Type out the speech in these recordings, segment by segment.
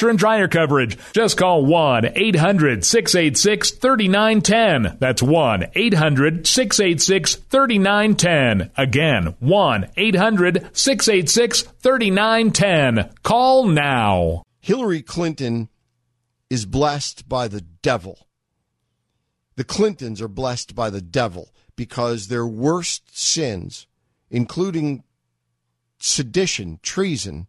washer and dryer coverage. Just call 1 800 686 3910. That's 1 800 686 3910. Again, 1 800 686 3910. Call now. Hillary Clinton is blessed by the devil. The Clintons are blessed by the devil because their worst sins, including sedition, treason,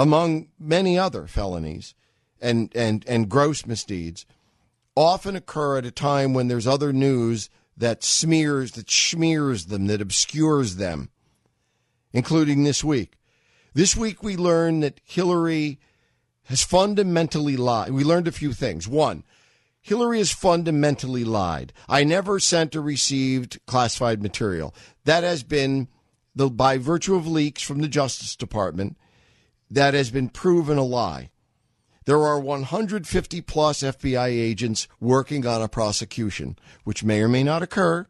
among many other felonies and, and, and gross misdeeds, often occur at a time when there's other news that smears, that smears them, that obscures them, including this week. This week we learned that Hillary has fundamentally lied. We learned a few things. One, Hillary has fundamentally lied. I never sent or received classified material. That has been the by virtue of leaks from the Justice Department that has been proven a lie. There are 150 plus FBI agents working on a prosecution, which may or may not occur,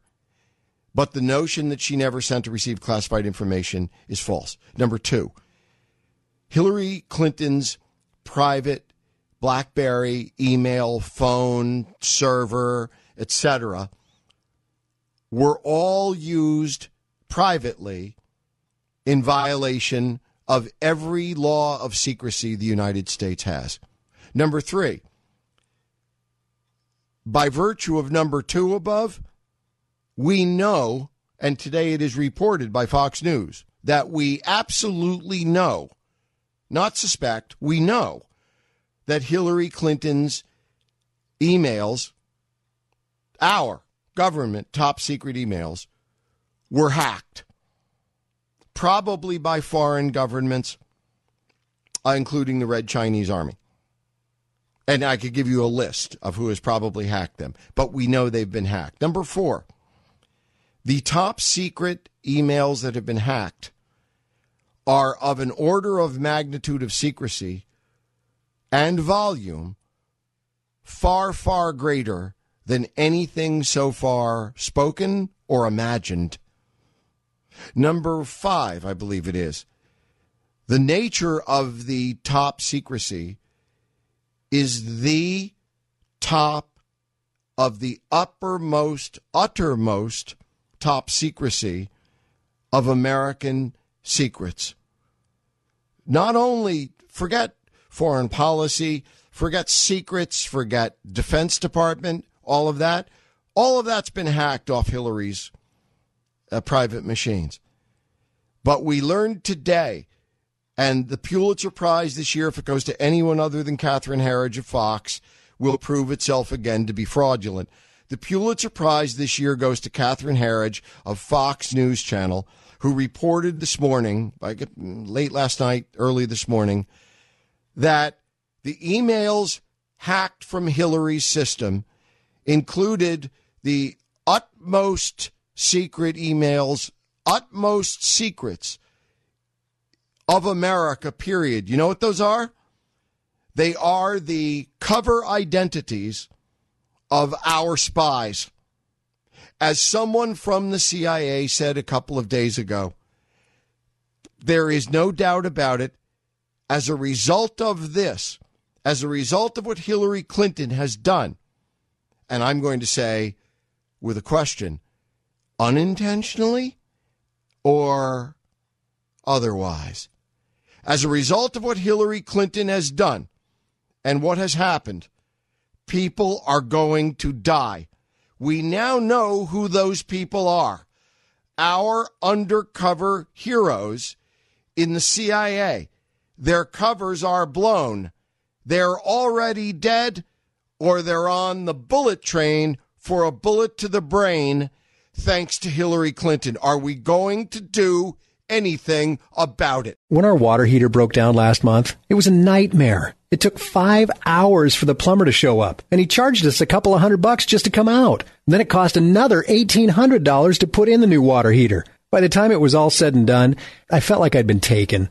but the notion that she never sent or received classified information is false. Number two, Hillary Clinton's private BlackBerry email, phone, server, etc., were all used privately in violation of every law of secrecy the United States has. Number three, by virtue of number two above, we know, and today it is reported by Fox News, that we absolutely know, not suspect, we know that Hillary Clinton's emails, our government top secret emails, were hacked probably by foreign governments, uh, including the Red Chinese Army. And I could give you a list of who has probably hacked them, but we know they've been hacked. Number four, the top secret emails that have been hacked are of an order of magnitude of secrecy and volume far, far greater than anything so far spoken or imagined Number five, I believe it is. The nature of the top secrecy is the top of the uppermost, uttermost top secrecy of American secrets. Not only forget foreign policy, forget secrets, forget Defense Department, all of that. All of that's been hacked off Hillary's uh, private machines. But we learned today, and the Pulitzer Prize this year, if it goes to anyone other than Catherine Herridge of Fox, will prove itself again to be fraudulent. The Pulitzer Prize this year goes to Catherine Herridge of Fox News Channel, who reported this morning, like late last night, early this morning, that the emails hacked from Hillary's system included the utmost secret emails, utmost secrets of America, period. You know what those are? They are the cover identities of our spies. As someone from the CIA said a couple of days ago, there is no doubt about it. As a result of this, as a result of what Hillary Clinton has done, and I'm going to say with a question, unintentionally or otherwise. As a result of what Hillary Clinton has done and what has happened, people are going to die. We now know who those people are. Our undercover heroes in the CIA. their covers are blown. They're already dead or they're on the bullet train for a bullet to the brain thanks to Hillary Clinton. Are we going to do anything about it? When our water heater broke down last month, it was a nightmare. It took five hours for the plumber to show up, and he charged us a couple of hundred bucks just to come out. then it cost another $1,800 to put in the new water heater. By the time it was all said and done, I felt like I'd been taken.